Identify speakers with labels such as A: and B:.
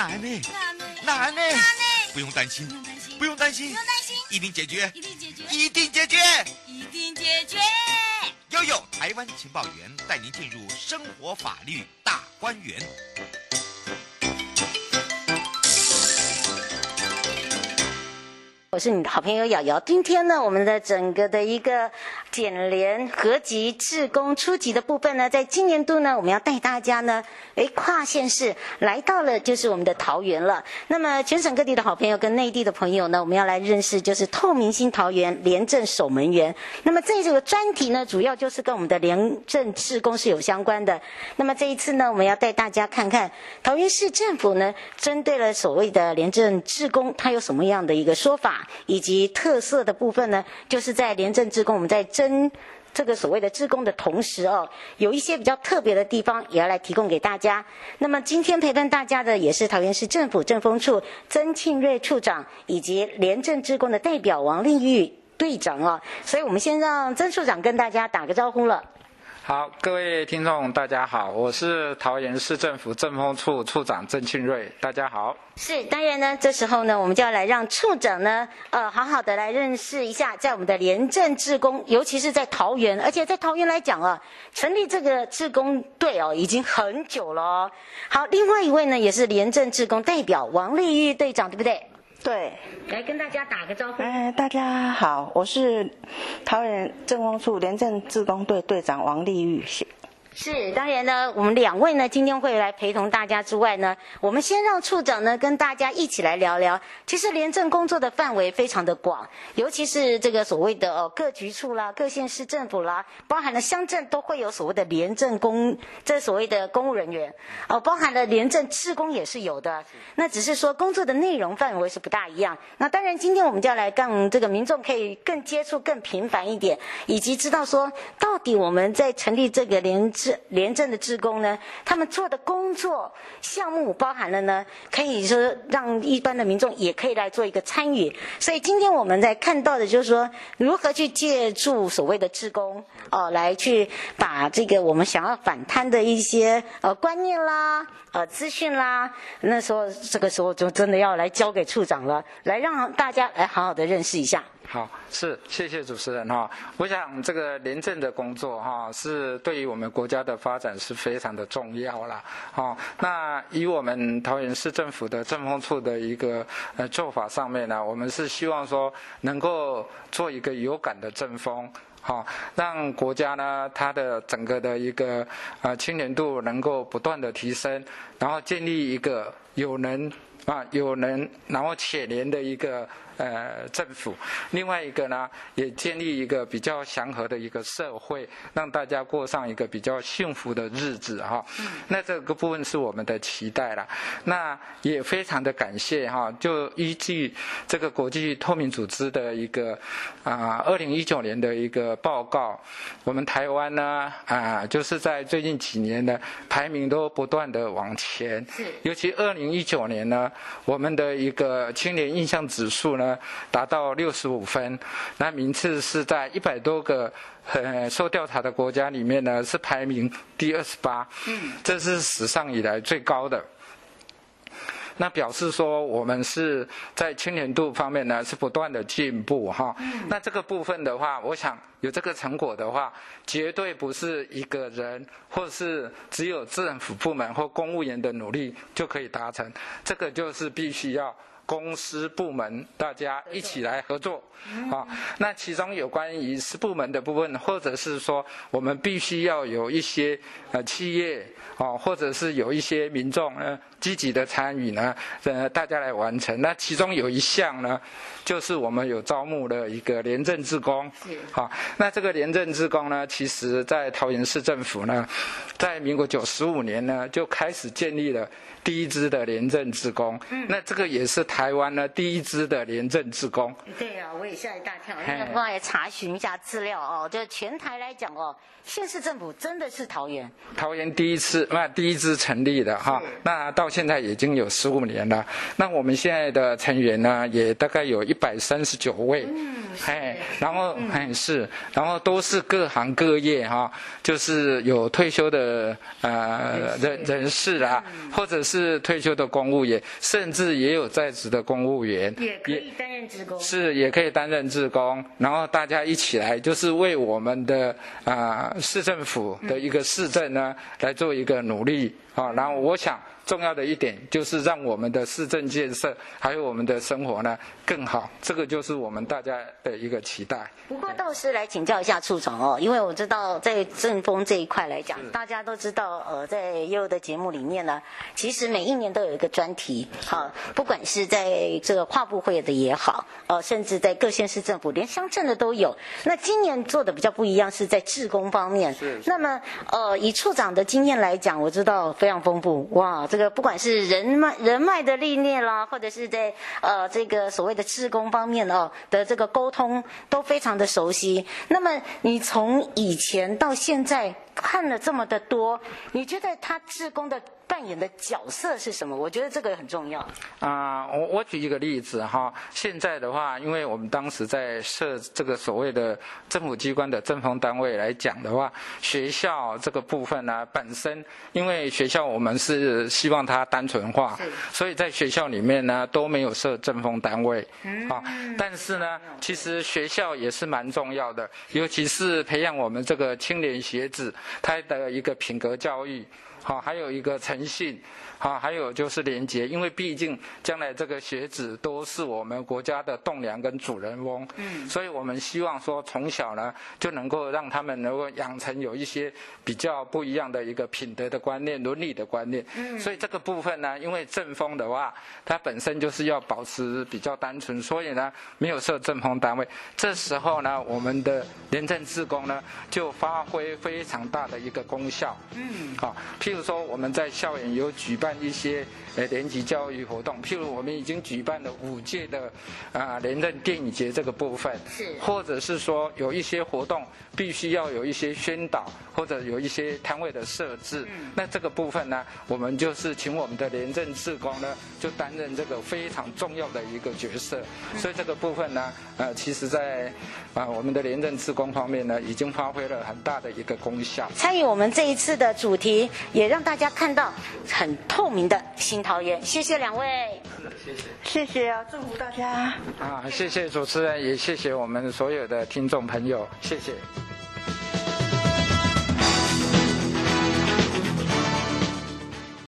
A: 难呢，难呢，不用担心，不用担心，不用担心，一定解决，一定解决，一定解决，一定解决。悠悠台湾情报员带您进入生活法律大观园。
B: 我是你的好朋友瑶瑶。今天呢，我们的整个的一个简廉合集志工初级的部分呢，在今年度呢，我们要带大家呢，诶，跨县市来到了就是我们的桃园了。那么全省各地的好朋友跟内地的朋友呢，我们要来认识就是透明新桃园廉政守门员。那么在这个专题呢，主要就是跟我们的廉政志工是有相关的。那么这一次呢，我们要带大家看看桃园市政府呢，针对了所谓的廉政志工，它有什么样的一个说法。以及特色的部分呢，就是在廉政职工，我们在征这个所谓的职工的同时哦，有一些比较特别的地方也要来提供给大家。那么今天陪伴大家的也是桃园市政府政风处曾庆瑞处长，以及廉政职工的代表王丽玉队长哦。所以我们先让曾处长跟大家打个招呼了。
C: 好，各位听众，大家好，我是桃园市政府政风处处长郑庆瑞，大家好。
B: 是，当然呢，这时候呢，我们就要来让处长呢，呃，好好的来认识一下，在我们的廉政志工，尤其是在桃园，而且在桃园来讲啊，成立这个志工队哦，已经很久了哦。好，另外一位呢，也是廉政志工代表王丽玉队长，对不对？
D: 对，
B: 来跟大家打个招呼。
D: 哎，大家好，我是桃园政工处廉政自工队队长王丽玉。
B: 是，当然呢，我们两位呢今天会来陪同大家之外呢，我们先让处长呢跟大家一起来聊聊。其实廉政工作的范围非常的广，尤其是这个所谓的哦各局处啦、各县市政府啦，包含了乡镇都会有所谓的廉政公，这所谓的公务人员哦，包含了廉政职工也是有的。那只是说工作的内容范围是不大一样。那当然，今天我们就要来让这个民众可以更接触更频繁一点，以及知道说到底我们在成立这个廉。是廉政的志工呢，他们做的工作项目包含了呢，可以说让一般的民众也可以来做一个参与。所以今天我们在看到的就是说，如何去借助所谓的志工哦，来去把这个我们想要反贪的一些呃观念啦、呃资讯啦，那时候这个时候就真的要来交给处长了，来让大家来好好的认识一下。
C: 好，是谢谢主持人哈。我想这个廉政的工作哈，是对于我们国家的发展是非常的重要啦。好，那以我们桃园市政府的政风处的一个呃做法上面呢，我们是希望说能够做一个有感的政风，好，让国家呢它的整个的一个呃青年度能够不断的提升，然后建立一个有能啊有能然后且廉的一个。呃，政府，另外一个呢，也建立一个比较祥和的一个社会，让大家过上一个比较幸福的日子哈。那这个部分是我们的期待了。那也非常的感谢哈，就依据这个国际透明组织的一个啊，二零一九年的一个报告，我们台湾呢啊，就是在最近几年呢，排名都不断的往前。尤其二零一九年呢，我们的一个青年印象指数呢。达到六十五分，那名次是在一百多个呃受调查的国家里面呢，是排名第二十八，嗯，这是史上以来最高的。那表示说我们是在青年度方面呢是不断的进步哈。那这个部分的话，我想有这个成果的话，绝对不是一个人或是只有政府部门或公务员的努力就可以达成，这个就是必须要。公司部门大家一起来合作，啊，那其中有关于私部门的部分，或者是说我们必须要有一些呃企业啊，或者是有一些民众呢积极的参与呢，呃，大家来完成。那其中有一项呢，就是我们有招募的一个廉政志工，好，那这个廉政志工呢，其实在桃园市政府呢，在民国九十五年呢就开始建立了第一支的廉政志工，那这个也是台。台湾呢第一支的廉政职工。
B: 对啊，我也吓一大跳，因为我也查询一下资料哦，就全台来讲哦，县市政府真的是桃园。
C: 桃园第一次那第一支成立的哈，那到现在已经有十五年了。那我们现在的成员呢，也大概有一百三十九位。嗯，哎，然后哎是，然后都是各行各业哈，就是有退休的呃人人士啦，或者是退休的公务员，甚至也有在职的公务员，
B: 也可以担任职工，
C: 是也可以担任职工，然后大家一起来，就是为我们的啊、呃、市政府的一个市政呢来做一个努力。啊，然后我想。重要的一点就是让我们的市政建设还有我们的生活呢更好，这个就是我们大家的一个期待。
B: 不过倒是来请教一下处长哦，因为我知道在政风这一块来讲，大家都知道呃，在悠悠的节目里面呢，其实每一年都有一个专题，好，不管是在这个跨部会的也好，呃，甚至在各县市政府连乡镇的都有。那今年做的比较不一样，是在志工方面。是。那么呃，以处长的经验来讲，我知道非常丰富哇，这个。不管是人脉人脉的历练啦，或者是在呃这个所谓的志工方面哦的这个沟通，都非常的熟悉。那么你从以前到现在看了这么的多，你觉得他志工的？扮演的角色是什么？我觉得这个很重要。
C: 啊、呃，我我举一个例子哈。现在的话，因为我们当时在设这个所谓的政府机关的政风单位来讲的话，学校这个部分呢，本身因为学校我们是希望它单纯化，所以在学校里面呢都没有设政风单位。啊，但是呢，其实学校也是蛮重要的，尤其是培养我们这个青年学子他的一个品格教育。好，还有一个诚信，好，还有就是廉洁，因为毕竟将来这个学子都是我们国家的栋梁跟主人翁，嗯，所以我们希望说从小呢就能够让他们能够养成有一些比较不一样的一个品德的观念、伦理的观念，嗯，所以这个部分呢，因为政风的话，它本身就是要保持比较单纯，所以呢没有设政风单位，这时候呢，我们的廉政志工呢就发挥非常大的一个功效，嗯，啊。譬如说，我们在校园有举办一些呃联级教育活动，譬如我们已经举办了五届的啊廉政电影节这个部分，是，或者是说有一些活动必须要有一些宣导，或者有一些摊位的设置，嗯，那这个部分呢，我们就是请我们的廉政志工呢，就担任这个非常重要的一个角色，所以这个部分呢，呃，其实在啊我们的廉政志工方面呢，已经发挥了很大的一个功效。
B: 参与我们这一次的主题。也让大家看到很透明的新桃园，谢谢两位，
D: 谢谢，谢谢。啊，祝福大家。
C: 啊，谢谢主持人，也谢谢我们所有的听众朋友，谢谢。